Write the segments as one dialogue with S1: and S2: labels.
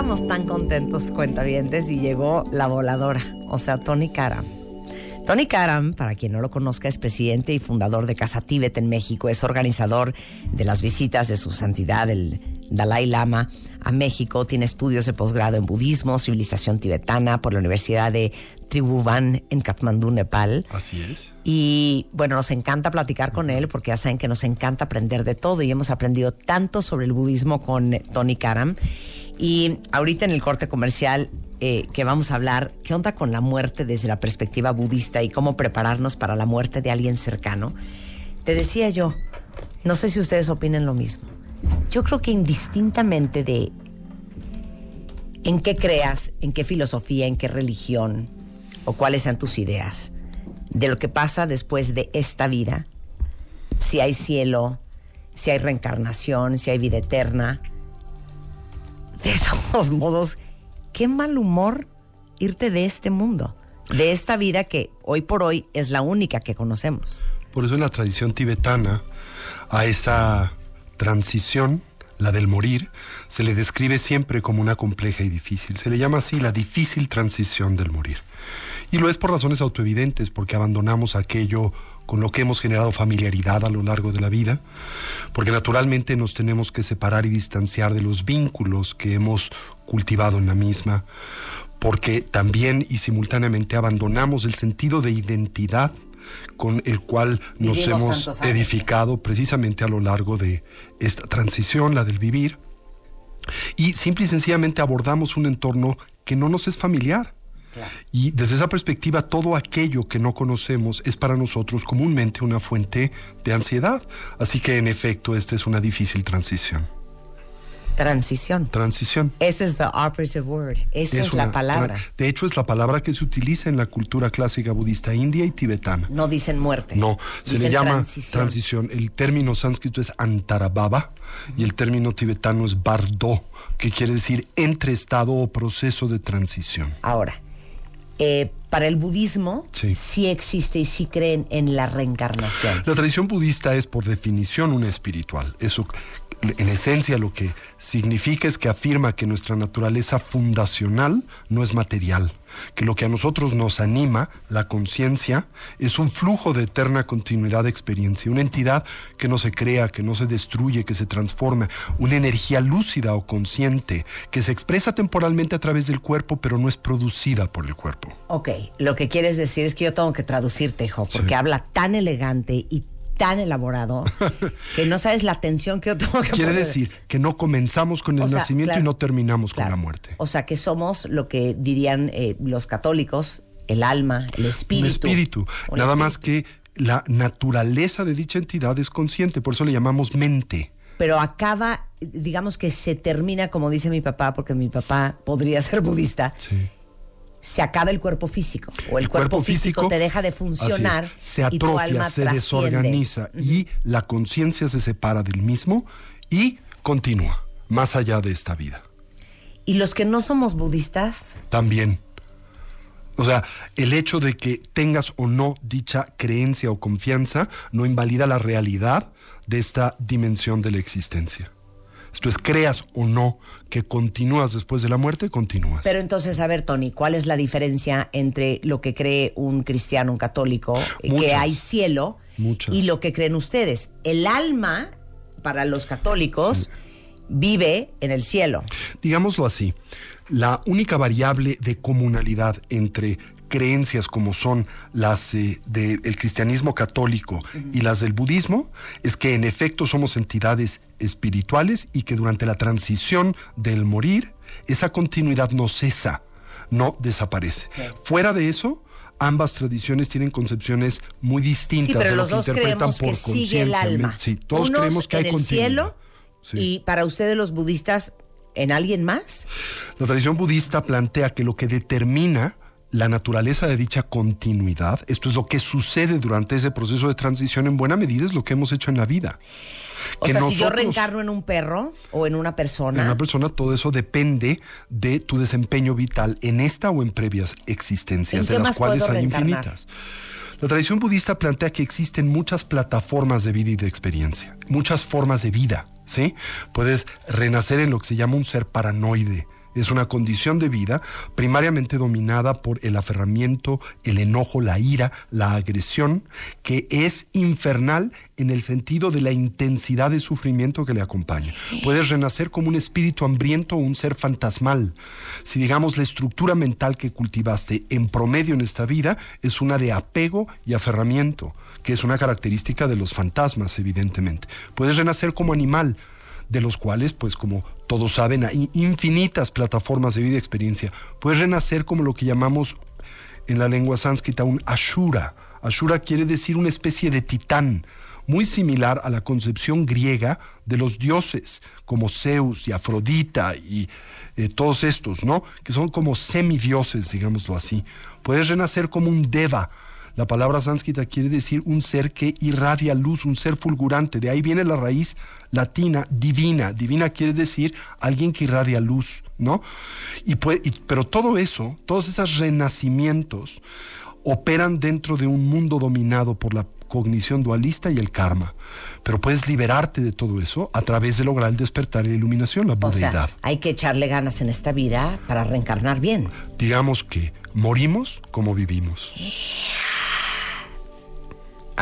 S1: estábamos tan contentos, cuentavientes, y llegó la voladora, o sea, Tony Karam. Tony Karam, para quien no lo conozca, es presidente y fundador de Casa Tíbet en México, es organizador de las visitas de su santidad, el Dalai Lama, a México, tiene estudios de posgrado en budismo, civilización tibetana por la Universidad de Tribhuvan en Katmandú, Nepal.
S2: Así es.
S1: Y bueno, nos encanta platicar con él porque ya saben que nos encanta aprender de todo y hemos aprendido tanto sobre el budismo con Tony Karam. Y ahorita en el corte comercial eh, que vamos a hablar, ¿qué onda con la muerte desde la perspectiva budista y cómo prepararnos para la muerte de alguien cercano? Te decía yo, no sé si ustedes opinen lo mismo. Yo creo que indistintamente de en qué creas, en qué filosofía, en qué religión o cuáles sean tus ideas de lo que pasa después de esta vida, si hay cielo, si hay reencarnación, si hay vida eterna, todos modos, qué mal humor irte de este mundo, de esta vida que hoy por hoy es la única que conocemos.
S2: Por eso en la tradición tibetana, a esa transición, la del morir, se le describe siempre como una compleja y difícil. Se le llama así la difícil transición del morir. Y lo es por razones autoevidentes, porque abandonamos aquello con lo que hemos generado familiaridad a lo largo de la vida, porque naturalmente nos tenemos que separar y distanciar de los vínculos que hemos cultivado en la misma, porque también y simultáneamente abandonamos el sentido de identidad con el cual nos hemos edificado precisamente a lo largo de esta transición, la del vivir, y simple y sencillamente abordamos un entorno que no nos es familiar. Y desde esa perspectiva, todo aquello que no conocemos es para nosotros comúnmente una fuente de ansiedad. Así que, en efecto, esta es una difícil transición.
S1: Transición.
S2: Transición.
S1: Ese es the operative word. Esa es, la palabra.
S2: De hecho, es la palabra que se utiliza en la cultura clásica budista india y tibetana.
S1: No dicen muerte.
S2: No, se le llama transición. El término sánscrito es antarabhava y el término tibetano es bardo, que quiere decir entre estado o proceso de transición.
S1: Ahora, eh, para el budismo sí. existe y sí creen en la reencarnación.
S2: La tradición budista es por definición una espiritual. Eso en esencia lo que significa es que afirma que nuestra naturaleza fundacional no es material, que lo que a nosotros nos anima, la conciencia, es un flujo de eterna continuidad de experiencia, una entidad que no se crea, que no se destruye, que se transforma, una energía lúcida o consciente que se expresa temporalmente a través del cuerpo, pero no es producida por el cuerpo.
S1: Ok, lo que quieres decir es que yo tengo que traducirte, hijo, porque habla tan elegante y tan elaborado que no sabes la atención que yo tengo que
S2: Quiere decir que no comenzamos con el nacimiento y no terminamos con la muerte.
S1: O sea, que somos lo que dirían eh, los católicos, el alma, el espíritu.
S2: Un espíritu. Nada más que la naturaleza de dicha entidad es consciente, por eso le llamamos mente.
S1: Pero acaba, digamos que se termina, como dice mi papá, porque mi papá podría ser budista. Sí se acaba el cuerpo físico o el, cuerpo, físico, te deja de funcionar.
S2: Se atrofia, se desorganiza y la conciencia se separa del mismo y continúa más allá de esta vida.
S1: ¿Y los que no somos budistas?
S2: También. O sea, el hecho de que tengas o no dicha creencia o confianza no invalida la realidad de esta dimensión de la existencia. Esto es, creas o no que continúas después de la muerte, continúas.
S1: Pero entonces, a ver, Tony, ¿cuál es la diferencia entre lo que cree un cristiano, un católico, que hay cielo, y lo que creen ustedes? El alma, para los católicos, vive en el cielo.
S2: Digámoslo así, la única variable de comunalidad entre creencias como son las eh, del cristianismo católico y las del budismo, es que en efecto somos entidades espirituales y que durante la transición del morir, esa continuidad no cesa, no desaparece. Fuera de eso, ambas tradiciones tienen concepciones muy distintas
S1: pero de lo que dos interpretan por alma.
S2: Sí, todos creemos que hay
S1: el cielo y para ustedes los budistas en alguien más.
S2: La tradición budista plantea que lo que determina la naturaleza de dicha continuidad, esto es lo que sucede durante ese proceso de transición en buena medida, es lo que hemos hecho en la vida.
S1: O sea, si yo reencarno en un perro o en una persona.
S2: En una persona, todo eso depende de tu desempeño vital en esta o en previas existencias, de las cuales hay infinitas. La tradición budista plantea que existen muchas plataformas de vida y de experiencia, muchas formas de vida, ¿sí? Puedes renacer en lo que se llama un ser paranoide, Es una condición de vida primariamente dominada por el aferramiento, el enojo, la ira, la agresión, que es infernal en el sentido de la intensidad de sufrimiento que le acompaña. Puedes renacer como un espíritu hambriento o un ser fantasmal. Si digamos la estructura mental que cultivaste en promedio en esta vida es una de apego y aferramiento, que es una característica de los fantasmas, evidentemente. Puedes renacer como animal, de los cuales, pues como todos saben, hay infinitas plataformas de vida y experiencia. Puedes renacer como lo que llamamos en la lengua sánscrita un Ashura. Ashura quiere decir una especie de titán, muy similar a la concepción griega de los dioses, como Zeus y Afrodita y eh, todos estos, ¿no? Que son como semidioses, digámoslo así. Puedes renacer como un Deva, la palabra sánscrita quiere decir un ser que irradia luz, un ser fulgurante. De ahí viene la raíz latina divina. Divina quiere decir alguien que irradia luz, ¿no? Y, pero todo eso, todos esos renacimientos, operan dentro de un mundo dominado por la cognición dualista y el karma. Pero puedes liberarte de todo eso a través de lograr el despertar y la iluminación, la budeidad.
S1: hay que echarle ganas en esta vida para reencarnar bien.
S2: Digamos que morimos como vivimos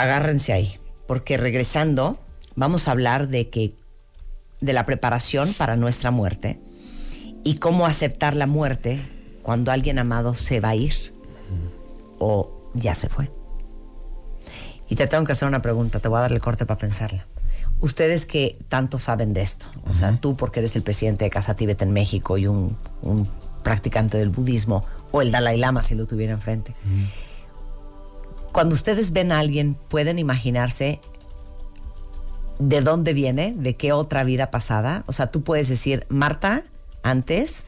S1: agárrense ahí, porque regresando vamos a hablar de que de la preparación para nuestra muerte y cómo aceptar la muerte cuando alguien amado se va a ir o ya se fue. Y te tengo que hacer una pregunta, te voy a dar el corte para pensarla. Ustedes que tanto saben de esto, o sea, tú porque eres el presidente de Casa Tíbet en México y un, practicante del budismo, o el Dalai Lama si lo tuviera enfrente cuando ustedes ven a alguien, pueden imaginarse de dónde viene, de qué otra vida pasada. O sea, tú puedes decir, Marta, antes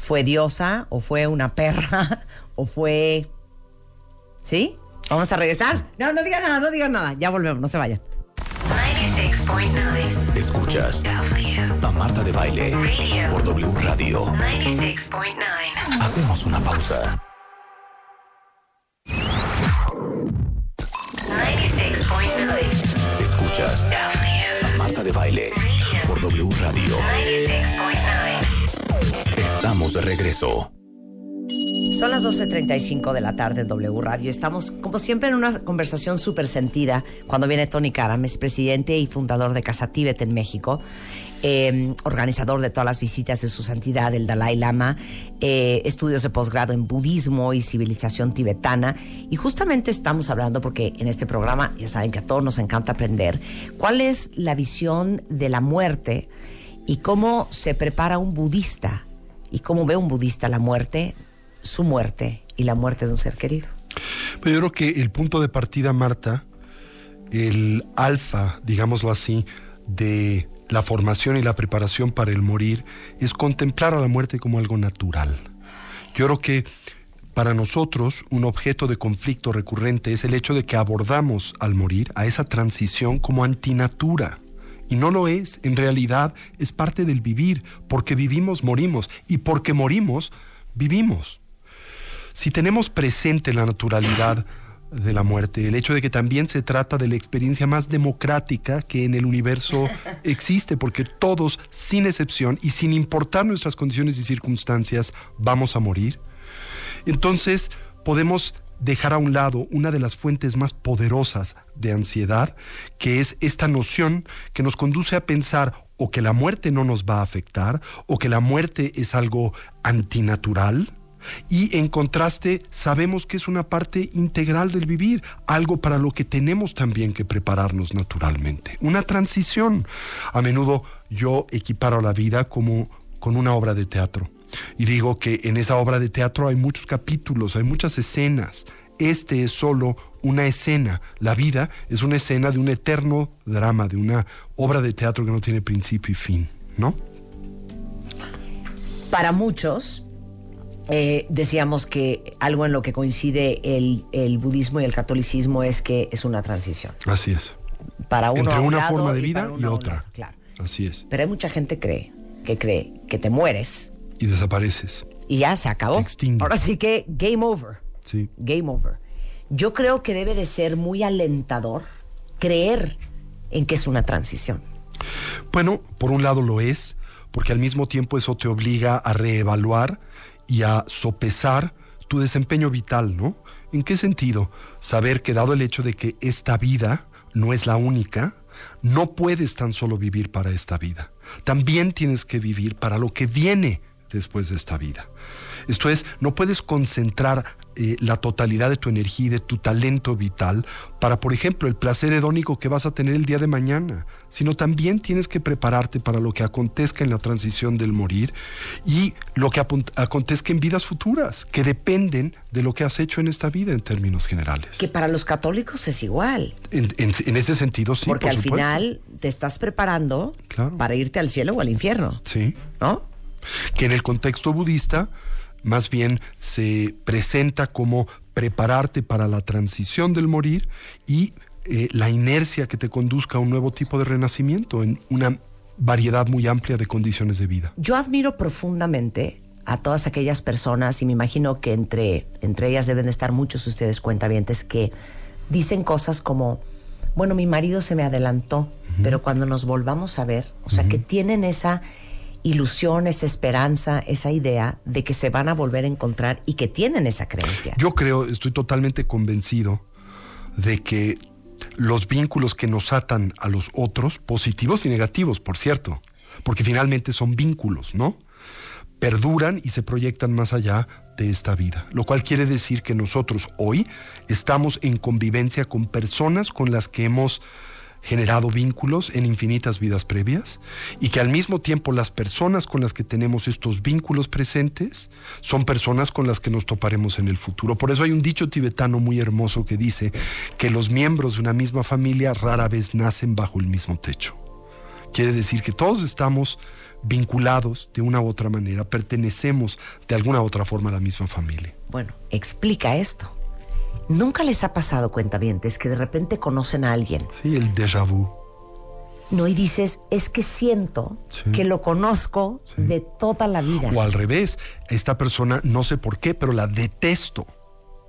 S1: fue diosa, o fue una perra, o fue. ¿Sí? Vamos a regresar. No, no digan nada, no digan nada. Ya volvemos, no se vayan.
S3: 96.9. Escuchas a Marta de Baile por W Radio 96.9. Hacemos una pausa. Escuchas a Marta de Baile por W Radio. Estamos de regreso.
S1: Son las 12.35 de la tarde en W Radio. Estamos, como siempre, en una conversación súper sentida cuando viene Tony Karam, es presidente y fundador de Casa Tíbet en México. Em, organizador de todas las visitas de su santidad, el Dalai Lama, eh, estudios de posgrado en budismo y civilización tibetana. Y justamente estamos hablando, porque en este programa, ya saben que a todos nos encanta aprender, cuál es la visión de la muerte y cómo se prepara un budista y cómo ve un budista la muerte, su muerte y la muerte de un ser querido.
S2: Pero yo creo que el punto de partida, Marta, el alfa, digámoslo así, de la formación y la preparación para el morir es contemplar a la muerte como algo natural. Yo creo que para nosotros un objeto de conflicto recurrente es el hecho de que abordamos al morir a esa transición como antinatura. Y no lo es, en realidad es parte del vivir, porque vivimos, morimos, y porque morimos, vivimos. Si tenemos presente la naturalidad de la muerte, el hecho de que también se trata de la experiencia más democrática que en el universo existe, porque todos, sin excepción y sin importar nuestras condiciones y circunstancias, vamos a morir. Entonces, podemos dejar a un lado una de las fuentes más poderosas de ansiedad, que es esta noción que nos conduce a pensar o que la muerte no nos va a afectar, o que la muerte es algo antinatural, y en contraste, sabemos que es una parte integral del vivir, algo para lo que tenemos también que prepararnos naturalmente. Una transición. A menudo yo equiparo la vida como con una obra de teatro. Y digo que en esa obra de teatro hay muchos capítulos, hay muchas escenas. Este es solo una escena. La vida es una escena de un eterno drama, de una obra de teatro que no tiene principio y fin, ¿no?
S1: Para muchos, eh, decíamos que algo en lo que coincide el, budismo y el catolicismo es que es una transición.
S2: Así es.
S1: Para uno
S2: Entre una forma de vida y, otra. claro. Así es.
S1: Pero hay mucha gente cree, que cree que te mueres.
S2: Y desapareces.
S1: Y ya se acabó. Ahora sí que game over.
S2: Sí.
S1: Game over. Yo creo que debe de ser muy alentador creer en que es una transición.
S2: Bueno, por un lado lo es, porque al mismo tiempo eso te obliga a reevaluar y a sopesar tu desempeño vital, ¿no? ¿En qué sentido? Saber que dado el hecho de que esta vida no es la única, no puedes tan solo vivir para esta vida. También tienes que vivir para lo que viene después de esta vida. Esto es, no puedes concentrar eh, la totalidad de tu energía y de tu talento vital para, por ejemplo, el placer hedónico que vas a tener el día de mañana, sino también tienes que prepararte para lo que acontezca en la transición del morir y lo que acontezca en vidas futuras, que dependen de lo que has hecho en esta vida en términos generales.
S1: Que para los católicos es igual.
S2: En, ese sentido, sí.
S1: Porque al final te estás preparando para irte al cielo o al infierno.
S2: Sí.
S1: ¿No?
S2: Que en el contexto budista más bien se presenta como prepararte para la transición del morir y eh, la inercia que te conduzca a un nuevo tipo de renacimiento en una variedad muy amplia de condiciones de vida.
S1: Yo admiro profundamente a todas aquellas personas y me imagino que entre, entre ellas deben de estar muchos ustedes cuentavientes que dicen cosas como, bueno, mi marido se me adelantó, pero cuando nos volvamos a ver, o sea, que tienen esa ilusión, esa esperanza, esa idea de que se van a volver a encontrar y que tienen esa creencia.
S2: Yo creo, estoy totalmente convencido de que los vínculos que nos atan a los otros, positivos y negativos, por cierto, porque finalmente son vínculos, ¿no? Perduran y se proyectan más allá de esta vida, lo cual quiere decir que nosotros hoy estamos en convivencia con personas con las que hemos generado vínculos en infinitas vidas previas y que al mismo tiempo las personas con las que tenemos estos vínculos presentes son personas con las que nos toparemos en el futuro. Por eso hay un dicho tibetano muy hermoso que dice que los miembros de una misma familia rara vez nacen bajo el mismo techo. Quiere decir que todos estamos vinculados de una u otra manera, pertenecemos de alguna u otra forma a la misma familia.
S1: Bueno, explica esto. ¿Nunca les ha pasado, cuentavientes, que de repente conocen a alguien?
S2: Sí, el déjà vu.
S1: No, y dices, es que siento que lo conozco de toda la vida.
S2: O al revés, esta persona no sé por qué, pero la detesto,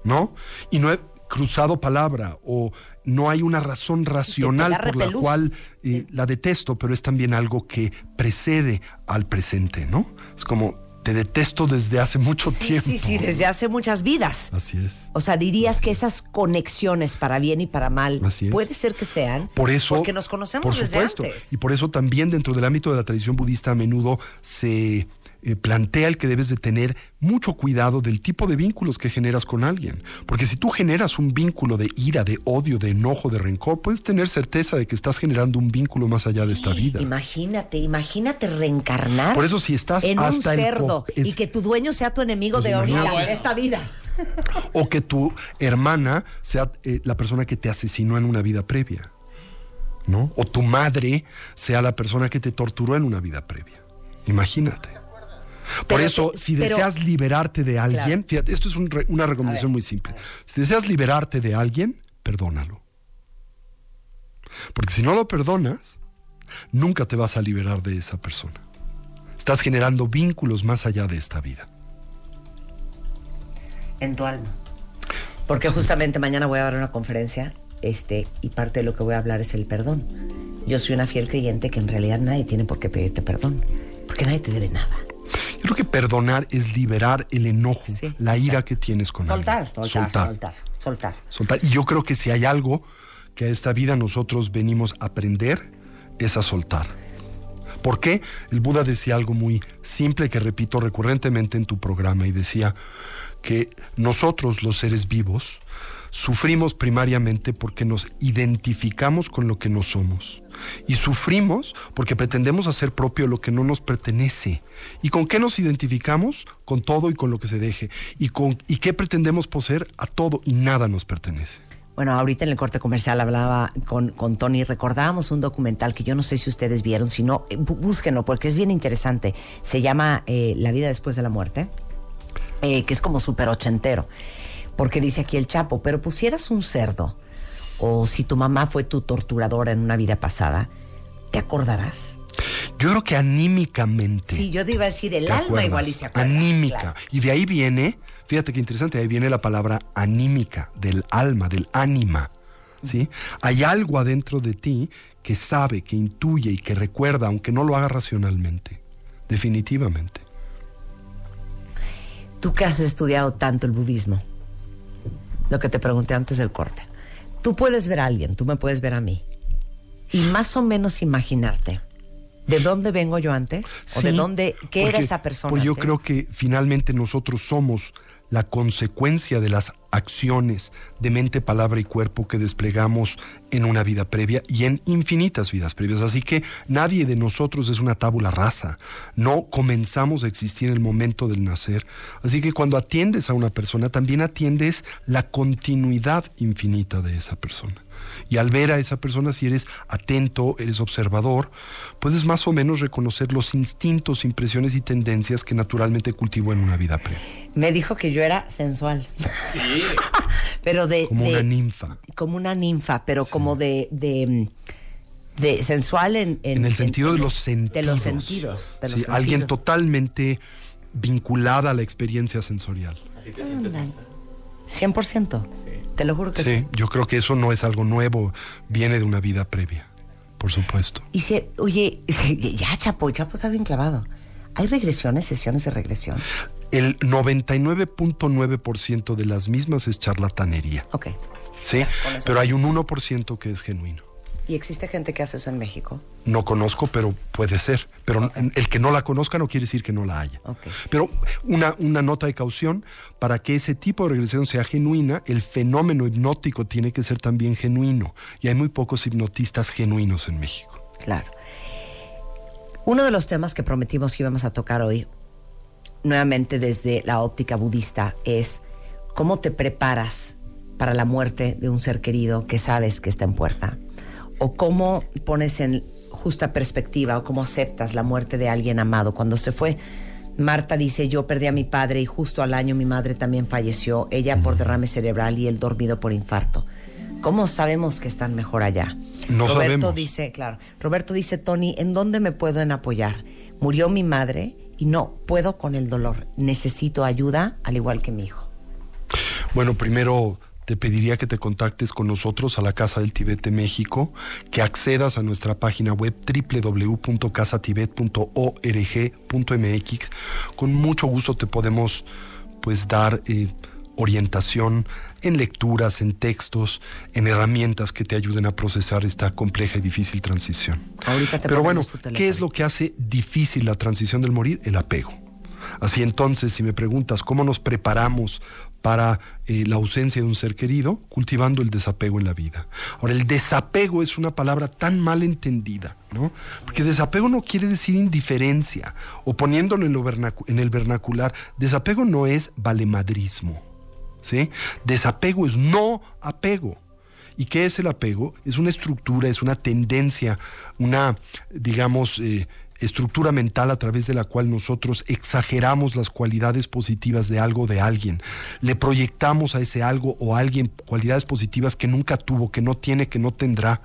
S2: ¿no? Y no he cruzado palabra o no hay una razón racional por la cual eh, la detesto, pero es también algo que precede al presente, ¿no? Es como te detesto desde hace mucho tiempo.
S1: Sí, sí, desde hace muchas vidas.
S2: Así es.
S1: O sea, dirías que esas conexiones para bien y para mal puede ser que sean
S2: por eso,
S1: porque nos conocemos desde antes.
S2: Y por eso también dentro del ámbito de la tradición budista a menudo se eh, plantea el que debes de tener mucho cuidado del tipo de vínculos que generas con alguien. Porque si tú generas un vínculo de ira, de odio, de enojo, de rencor, puedes tener certeza de que estás generando un vínculo más allá de esta vida.
S1: Imagínate, imagínate reencarnar.
S2: Por eso si estás
S1: en
S2: un
S1: cerdo y que tu dueño sea tu enemigo pues de ahorita, en esta vida.
S2: O que tu hermana sea eh, la persona que te asesinó en una vida previa. ¿No? O tu madre sea la persona que te torturó en una vida previa. Imagínate. Por eso, si deseas liberarte de alguien, fíjate, esto es una recomendación muy simple. Si deseas liberarte de alguien, perdónalo. Porque si no lo perdonas, nunca te vas a liberar de esa persona. Estás generando vínculos más allá de esta vida.
S1: En tu alma. Porque justamente mañana voy a dar una conferencia este, y parte de lo que voy a hablar es el perdón. Yo soy una fiel creyente que en realidad nadie tiene por qué pedirte perdón, porque nadie te debe nada.
S2: Creo que perdonar es liberar el enojo, la ira que tienes con
S1: soltar, alguien. Soltar, soltar, soltar,
S2: soltar. Y yo creo que si hay algo que a esta vida nosotros venimos a aprender, es a soltar. ¿Por qué? El Buda decía algo muy simple que repito recurrentemente en tu programa y decía que nosotros los seres vivos sufrimos primariamente porque nos identificamos con lo que no somos. Y sufrimos porque pretendemos hacer propio lo que no nos pertenece. ¿Y con qué nos identificamos? Con todo y con lo que se deje. ¿Y, con, y qué pretendemos poseer? A todo y nada nos pertenece.
S1: Bueno, ahorita en el corte comercial hablaba con, con Tony, recordábamos un documental que yo no sé si ustedes vieron, si no, eh, búsquenlo porque es bien interesante. Se llama eh, La vida después de la muerte, eh, que es como súper ochentero, porque dice aquí el Chapo, pero pusieras un cerdo o si tu mamá fue tu torturadora en una vida pasada, ¿te acordarás?
S2: Yo creo que anímicamente.
S1: Sí, yo te iba a decir el alma igual y se acuerda.
S2: Anímica. Y de ahí viene, fíjate qué interesante, ahí viene la palabra anímica, del alma, del ánima. ¿sí? Hay algo adentro de ti que sabe, que intuye y que recuerda, aunque no lo haga racionalmente. definitivamente.
S1: Tú que has estudiado tanto el budismo, lo que te pregunté antes del corte, tú puedes ver a alguien, tú me puedes ver a mí, y más o menos imaginarte de dónde vengo yo antes, o de dónde, qué era esa persona.
S2: Pues yo creo que finalmente nosotros somos la consecuencia de las acciones de mente, palabra y cuerpo que desplegamos en una vida previa y en infinitas vidas previas. Así que nadie de nosotros es una tábula rasa. No comenzamos a existir en el momento del nacer. Así que cuando atiendes a una persona, también atiendes la continuidad infinita de esa persona. Y al ver a esa persona, si eres atento, eres observador, puedes más o menos reconocer los instintos, impresiones y tendencias que naturalmente cultivo en una vida previa.
S1: Me dijo que yo era sensual. Sí. pero de...
S2: Como una ninfa.
S1: Como una ninfa, pero como de, de de sensual en,
S2: en, el sentido de los sentidos.
S1: De los sentidos.
S2: sí, alguien totalmente vinculada a la experiencia sensorial.
S1: Así te sientes. 100%. Sí. Te lo juro que sí.
S2: Sí, yo creo que eso no es algo nuevo, viene de una vida previa, por supuesto.
S1: Y si, oye, ya Chapo, Chapo está bien clavado. ¿Hay regresiones, sesiones de regresión?
S2: El 99.9% de las mismas es charlatanería.
S1: Ok.
S2: Sí, pero hay un 1% que es genuino.
S1: ¿Y existe gente que hace eso en México?
S2: No conozco, pero puede ser. Pero el que no la conozca no quiere decir que no la haya. Pero una, una nota de caución, para que ese tipo de regresión sea genuina, el fenómeno hipnótico tiene que ser también genuino. Y hay muy pocos hipnotistas genuinos en México.
S1: Claro. Uno de los temas que prometimos que íbamos a tocar hoy, nuevamente desde la óptica budista, es cómo te preparas para la muerte de un ser querido que sabes que está en puerta o cómo pones en justa perspectiva o cómo aceptas la muerte de alguien amado cuando se fue. Marta dice, yo perdí a mi padre y justo al año mi madre también falleció, ella por derrame cerebral y él dormido por infarto. ¿Cómo sabemos que están mejor allá?
S2: No
S1: Roberto dice, claro, Roberto dice, Tony, ¿en dónde me pueden apoyar? Murió mi madre y no puedo con el dolor. Necesito ayuda, al igual que mi hijo.
S2: Bueno, primero te pediría que te contactes con nosotros a la Casa del Tibete México, que accedas a nuestra página web www.casatibet.org.mx. Con mucho gusto te podemos pues dar eh, orientación en lecturas, en textos, en herramientas que te ayuden a procesar esta compleja y difícil transición.
S1: Ahorita te
S2: Pero bueno, ¿qué es lo que hace difícil la transición del morir? El apego. Así entonces, si me preguntas cómo nos preparamos para eh, la ausencia de un ser querido, cultivando el desapego en la vida. Ahora, el desapego es una palabra tan mal entendida, ¿no? Porque desapego no quiere decir indiferencia, o poniéndolo en, en el vernacular, desapego no es valemadrismo, ¿sí? Desapego es no apego. ¿Y qué es el apego? Es una estructura, es una tendencia, una, digamos, eh, estructura mental a través de la cual nosotros exageramos las cualidades positivas de algo de alguien. Le proyectamos a ese algo o alguien cualidades positivas que nunca tuvo, que no tiene, que no tendrá.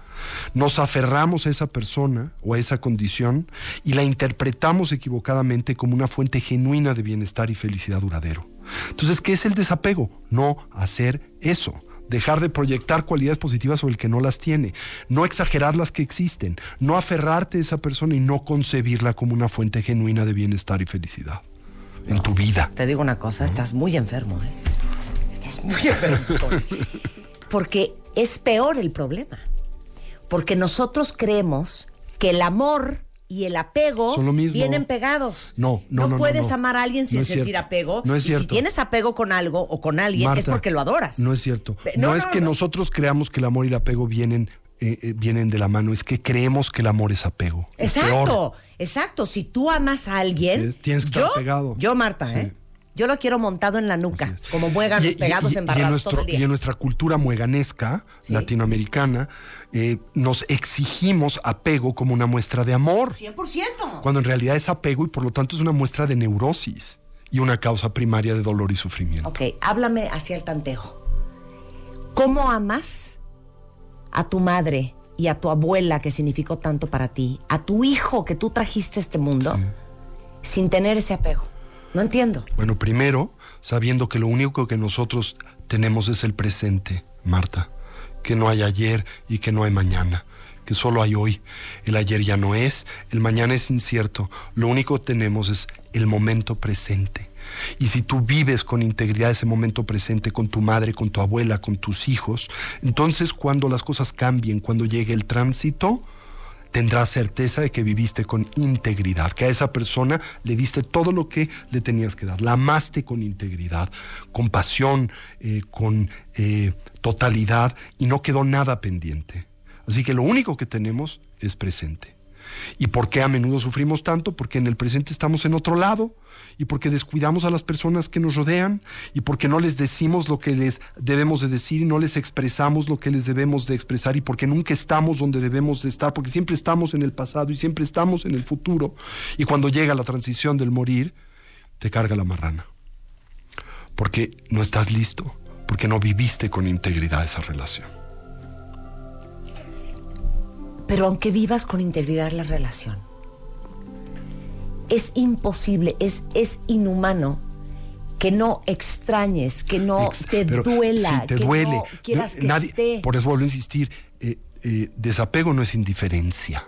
S2: Nos aferramos a esa persona o a esa condición y la interpretamos equivocadamente como una fuente genuina de bienestar y felicidad duradero. Entonces, ¿qué es el desapego? No hacer eso dejar de proyectar cualidades positivas sobre el que no las tiene, no exagerar las que existen, no aferrarte a esa persona y no concebirla como una fuente genuina de bienestar y felicidad en tu vida.
S1: Te digo una cosa, estás muy enfermo, ¿eh? Estás muy enfermo. Porque es peor el problema. Porque nosotros creemos que el amor y el apego vienen pegados.
S2: No, no, no.
S1: No puedes amar a alguien sin sentir apego.
S2: No es cierto.
S1: Y si tienes apego con algo o con alguien es porque lo adoras.
S2: No es cierto. No, es que nosotros creamos que el amor y el apego vienen, eh, eh, vienen de la mano, es que creemos que el amor es apego.
S1: Exacto, exacto. Si tú amas a alguien.
S2: tienes que estar pegado.
S1: Yo, Marta, ¿eh? Yo lo quiero montado en la nuca, como mueganos pegados, en embarrados todo el día.
S2: Y en nuestra cultura mueganesca, latinoamericana, eh, nos exigimos apego como una muestra de amor.
S1: 100%.
S2: Cuando en realidad es apego y por lo tanto es una muestra de neurosis y una causa primaria de dolor y sufrimiento.
S1: Ok, háblame hacia el tantejo. ¿Cómo amas a tu madre y a tu abuela que significó tanto para ti, a tu hijo que tú trajiste a este mundo, sin tener ese apego? No entiendo.
S2: Bueno, primero, sabiendo que lo único que nosotros tenemos es el presente, Marta, que no hay ayer y que no hay mañana, que solo hay hoy. El ayer ya no es, el mañana es incierto. Lo único que tenemos es el momento presente. Y si tú vives con integridad ese momento presente con tu madre, con tu abuela, con tus hijos, entonces cuando las cosas cambien, cuando llegue el tránsito, tendrás certeza de que viviste con integridad, que a esa persona le diste todo lo que le tenías que dar, la amaste con integridad, con pasión, eh, con eh, totalidad y no quedó nada pendiente. Así que lo único que tenemos es presente. ¿Y por qué a menudo sufrimos tanto? Porque en el presente estamos en otro lado y porque descuidamos a las personas que nos rodean y porque no les decimos lo que les debemos de decir y no les expresamos lo que les debemos de expresar y porque nunca estamos donde debemos de estar, porque siempre estamos en el pasado y siempre estamos en el futuro. Y cuando llega la transición del morir, te carga la marrana. Porque no estás listo, porque no viviste con integridad esa relación.
S1: Pero aunque vivas con integridad la relación, es imposible, es, es inhumano que no extrañes, que no te duela,
S2: te
S1: que
S2: duele.
S1: no quieras que
S2: Nadie,
S1: esté.
S2: Por eso vuelvo a insistir, eh, eh, desapego no es indiferencia.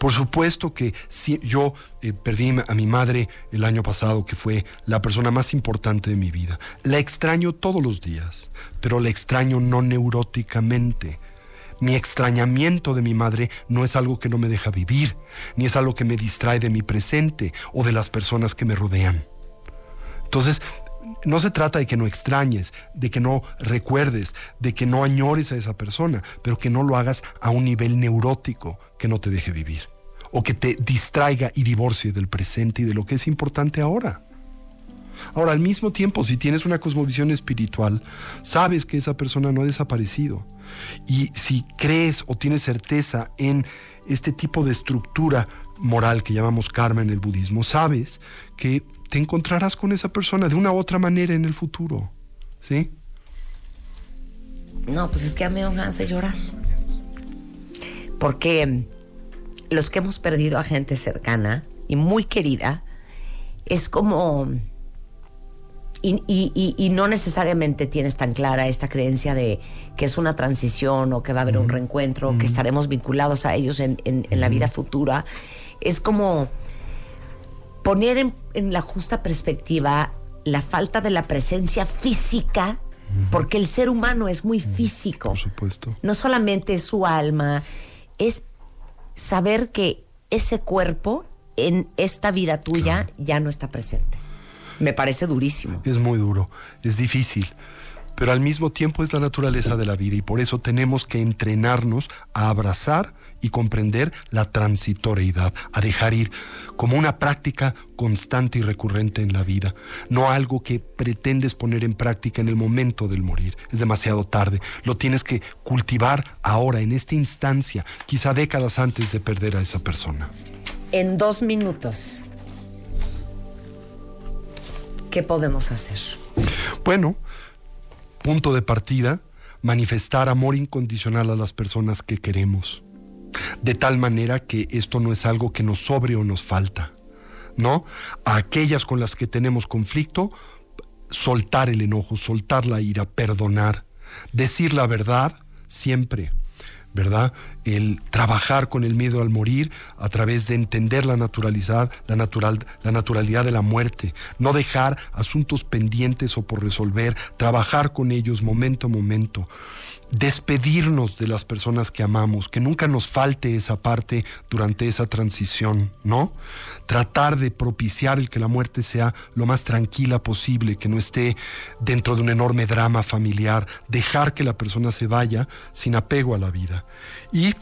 S2: Por supuesto que si yo eh, perdí a mi madre el año pasado, que fue la persona más importante de mi vida. La extraño todos los días, pero la extraño no neuróticamente. Mi extrañamiento de mi madre no es algo que no me deja vivir, ni es algo que me distrae de mi presente o de las personas que me rodean. Entonces, no se trata de que no extrañes, de que no recuerdes, de que no añores a esa persona, pero que no lo hagas a un nivel neurótico que no te deje vivir, o que te distraiga y divorcie del presente y de lo que es importante ahora. Ahora, al mismo tiempo, si tienes una cosmovisión espiritual, sabes que esa persona no ha desaparecido. Y si crees o tienes certeza en este tipo de estructura moral que llamamos karma en el budismo, sabes que te encontrarás con esa persona de una u otra manera en el futuro. ¿Sí?
S1: No, pues es que a mí me hace llorar. Porque mm, los que hemos perdido a gente cercana y muy querida, es como... Y, y- y- y no necesariamente tienes tan clara esta creencia de que es una transición o que va a haber un reencuentro, o que estaremos vinculados a ellos en, en- en la vida futura. Es como poner en, en la justa perspectiva la falta de la presencia física, porque el ser humano es muy físico.
S2: Por supuesto.
S1: No solamente es su alma, es saber que ese cuerpo en esta vida tuya ya no está presente. Me parece durísimo.
S2: Es muy duro, es difícil, pero al mismo tiempo es la naturaleza de la vida y por eso tenemos que entrenarnos a abrazar y comprender la transitoriedad, a dejar ir como una práctica constante y recurrente en la vida, no algo que pretendes poner en práctica en el momento del morir. Es demasiado tarde, lo tienes que cultivar ahora, en esta instancia, quizá décadas antes de perder a esa persona.
S1: En dos minutos, ¿qué podemos hacer?
S2: Bueno, punto de partida, manifestar amor incondicional a las personas que queremos. De tal manera que esto no es algo que nos sobre o nos falta. ¿No? A aquellas con las que tenemos conflicto, soltar el enojo, soltar la ira, perdonar, decir la verdad siempre. ¿verdad? El trabajar con el miedo al morir a través de entender la naturalidad, la, natural, la naturalidad de la muerte, no dejar asuntos pendientes o por resolver, trabajar con ellos momento a momento, despedirnos de las personas que amamos, que nunca nos falte esa parte durante esa transición, ¿no? Tratar de propiciar el que la muerte sea lo más tranquila posible, que no esté dentro de un enorme drama familiar, dejar que la persona se vaya sin apego a la vida. Y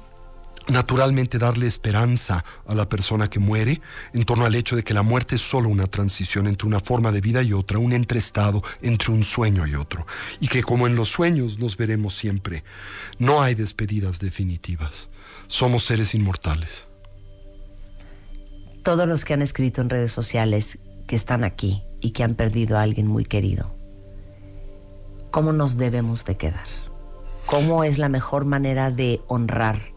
S2: naturalmente darle esperanza a la persona que muere en torno al hecho de que la muerte es solo una transición entre una forma de vida y otra, un entreestado entre un sueño y otro, y que como en los sueños nos veremos siempre, no hay despedidas definitivas, somos seres inmortales.
S1: Todos los que han escrito en redes sociales que están aquí y que han perdido a alguien muy querido, ¿cómo nos debemos de quedar? ¿Cómo es la mejor manera de honrar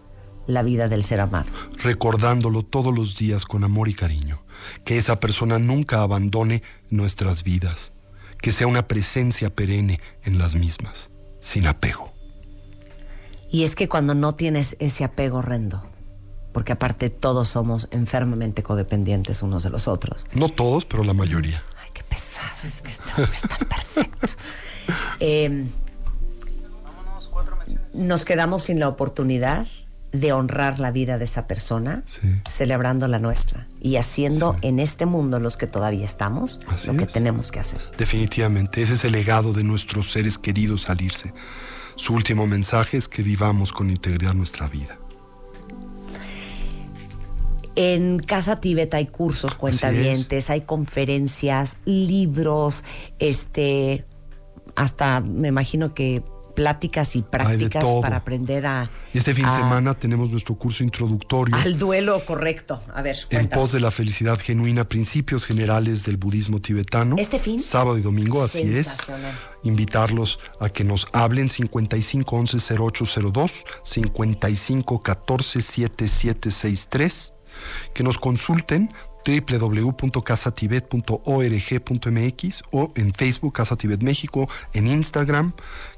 S1: la vida del ser amado?
S2: recordándolo todos los días con amor y cariño, que esa persona nunca abandone nuestras vidas, que sea una presencia perenne en las mismas, sin apego.
S1: Y es que cuando no tienes ese apego horrendo, porque aparte todos somos enfermamente codependientes unos de los otros.
S2: No todos, pero la mayoría.
S1: Ay, qué pesado, es que este hombre es tan perfecto. Eh, nos quedamos sin la oportunidad de honrar la vida de esa persona,
S2: Sí.
S1: celebrando la nuestra y haciendo
S2: Sí.
S1: en este mundo los que todavía estamos
S2: Así
S1: lo que
S2: es.
S1: tenemos que hacer.
S2: Definitivamente, ese es el legado de nuestros seres queridos salirse. Su último mensaje es que vivamos con integridad nuestra vida.
S1: En Casa Tibet hay cursos cuentavientes, hay conferencias, libros, este, hasta me imagino que pláticas y prácticas para aprender a
S2: Y este fin de semana tenemos nuestro curso introductorio
S1: al duelo correcto. A ver,
S2: en pos de la felicidad genuina, principios generales del budismo tibetano.
S1: ¿Este fin?
S2: Sábado y domingo, así es. Invitarlos a que nos hablen 55 11 0802, 55 14 7763, que nos consulten www.casatibet.org.mx o en Facebook Casa Tibet México, en Instagram,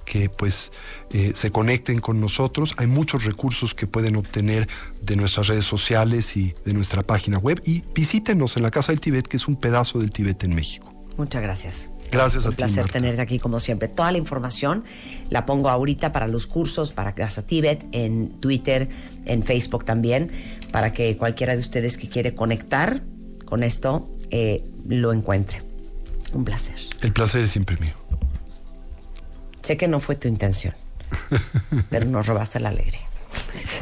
S2: que pues eh, se conecten con nosotros. Hay muchos recursos que pueden obtener de nuestras redes sociales y de nuestra página web y visítenos en la Casa del Tibet, que es un pedazo del Tibet en México.
S1: Muchas gracias.
S2: Gracias a
S1: Un
S2: ti,
S1: placer
S2: Marta.
S1: tenerte aquí como siempre. Toda la información la pongo ahorita para los cursos, para Casa Tibet, en Twitter, en Facebook también, para que cualquiera de ustedes que quiere conectar con esto eh, lo encuentre. Un placer.
S2: El placer es siempre mío.
S1: Sé que no fue tu intención, pero nos robaste la alegría.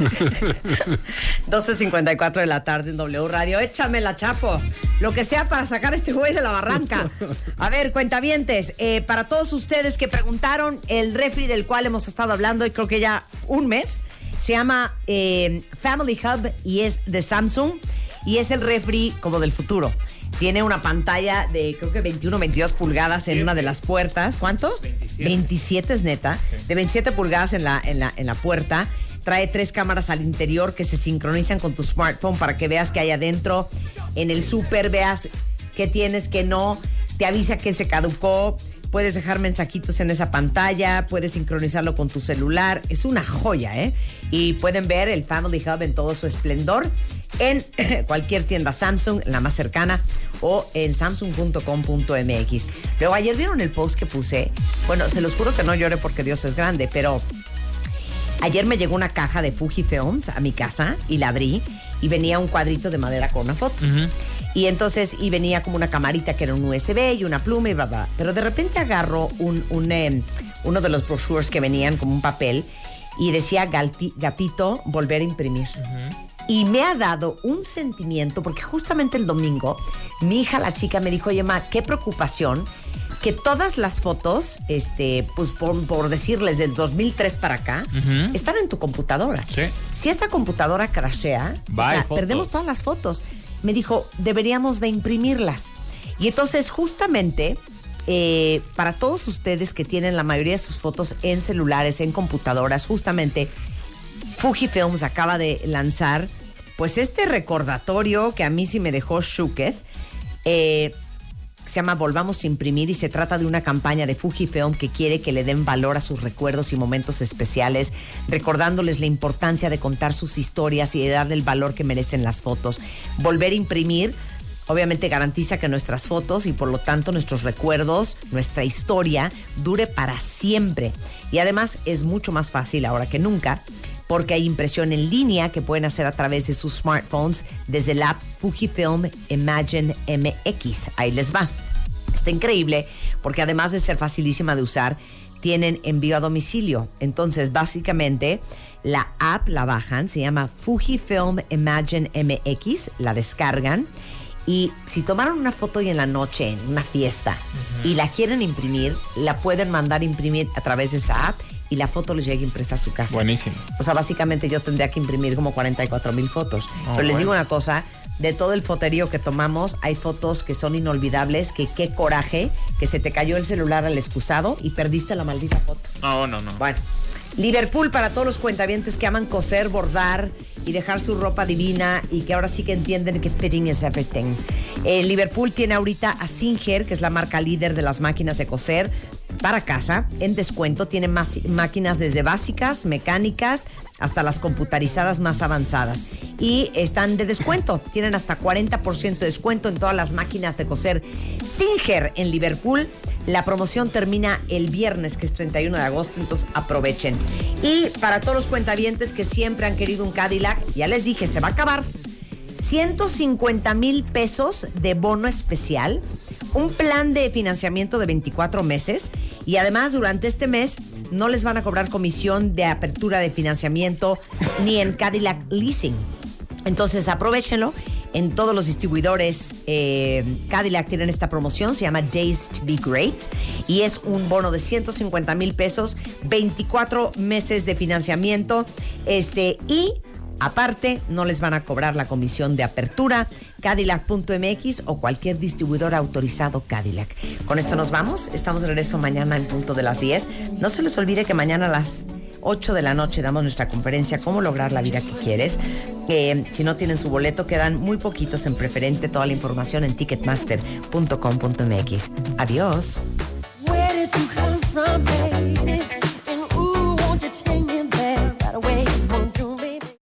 S1: 12.54 de la tarde en W Radio. Échame la chapo. Lo que sea para sacar a este güey de la barranca. A ver, cuentavientes, eh, para todos ustedes que preguntaron, el refri del cual hemos estado hablando, y creo que ya un mes, se llama eh, Family Hub y es de Samsung. Y es el refri como del futuro. Tiene una pantalla de creo que 21 22 pulgadas en una de las puertas. ¿Cuánto? 27, es neta. De 27 pulgadas en la, en, la, en la puerta. Trae tres cámaras al interior que se sincronizan con tu smartphone para que veas que hay adentro. En el súper veas qué tienes, qué no. Te avisa que se caducó. Puedes dejar mensajitos en esa pantalla, puedes sincronizarlo con tu celular. Es una joya, ¿eh? Y pueden ver el Family Hub en todo su esplendor en cualquier tienda Samsung, la más cercana, o en samsung.com.mx. Luego, ayer vieron el post que puse. Bueno, se los juro que no llore porque Dios es grande, pero Ayer me llegó una caja de Fujifilms a mi casa y la abrí y venía un cuadrito de madera con una foto. Y entonces, y venía como una camarita que era un USB y una pluma y bla, bla. Pero de repente agarro un, un, em, uno de los brochures que venían como un papel y decía galti- gatito volver a imprimir. Y me ha dado un sentimiento, porque justamente el domingo mi hija, la chica, me dijo, oye, ma, qué preocupación que todas las fotos, este, pues por, por decirles del 2003 para acá, están en tu computadora.
S4: Sí.
S1: Si esa computadora crashea, o sea, perdemos todas las fotos. Me dijo, deberíamos de imprimirlas. Y entonces, justamente, eh, para todos ustedes que tienen la mayoría de sus fotos en celulares, en computadoras, justamente, Fujifilms acaba de lanzar, pues, este recordatorio que a mí sí me dejó shooked. Eh, se llama Volvamos a imprimir y se trata de una campaña de Fujifilm que quiere que le den valor a sus recuerdos y momentos especiales, recordándoles la importancia de contar sus historias y de darle el valor que merecen las fotos. Volver a imprimir obviamente garantiza que nuestras fotos y por lo tanto nuestros recuerdos, nuestra historia dure para siempre. Y además es mucho más fácil ahora que nunca porque hay impresión en línea que pueden hacer a través de sus smartphones desde la app Fujifilm Imagine MX. Ahí les va. Está increíble porque además de ser facilísima de usar, tienen envío a domicilio. Entonces, básicamente, la app la bajan, se llama Fujifilm Imagine MX, la descargan. Y si tomaron una foto hoy en la noche en una fiesta y la quieren imprimir, la pueden mandar imprimir a través de esa app y la foto les llega impresa a su casa.
S4: Buenísimo.
S1: O sea, básicamente yo tendría que imprimir como 44 mil fotos. Pero les
S4: bueno.
S1: digo una cosa, de todo el foterío que tomamos, hay fotos que son inolvidables, que qué coraje, que se te cayó el celular al excusado y perdiste la maldita foto.
S4: No, no, no.
S1: Bueno, Liverpool para todos los cuentavientes que aman coser, bordar y dejar su ropa divina y que ahora sí que entienden que fitting is everything. Eh, Liverpool tiene ahorita a Singer, que es la marca líder de las máquinas de coser, para casa en descuento. Tienen más máquinas desde básicas, mecánicas, hasta las computarizadas más avanzadas. Y están de descuento. Tienen hasta 40% de descuento en todas las máquinas de coser Singer en Liverpool. La promoción termina el viernes, que es 31 de agosto, entonces aprovechen. Y para todos los cuentavientes que siempre han querido un Cadillac, ya les dije, se va a acabar. 150 mil pesos de bono especial, un plan de financiamiento de 24 meses y además durante este mes no les van a cobrar comisión de apertura de financiamiento ni en Cadillac Leasing. Entonces aprovechenlo. En todos los distribuidores eh, Cadillac tienen esta promoción, se llama Days to Be Great y es un bono de 150 mil pesos, 24 meses de financiamiento este, y Aparte, no les van a cobrar la comisión de apertura, Cadillac.mx o cualquier distribuidor autorizado Cadillac. Con esto nos vamos. Estamos de regreso mañana en punto de las 10. No se les olvide que mañana a las 8 de la noche damos nuestra conferencia Cómo lograr la vida que quieres. Eh, si no tienen su boleto, quedan muy poquitos en preferente. Toda la información en ticketmaster.com.mx. Adiós.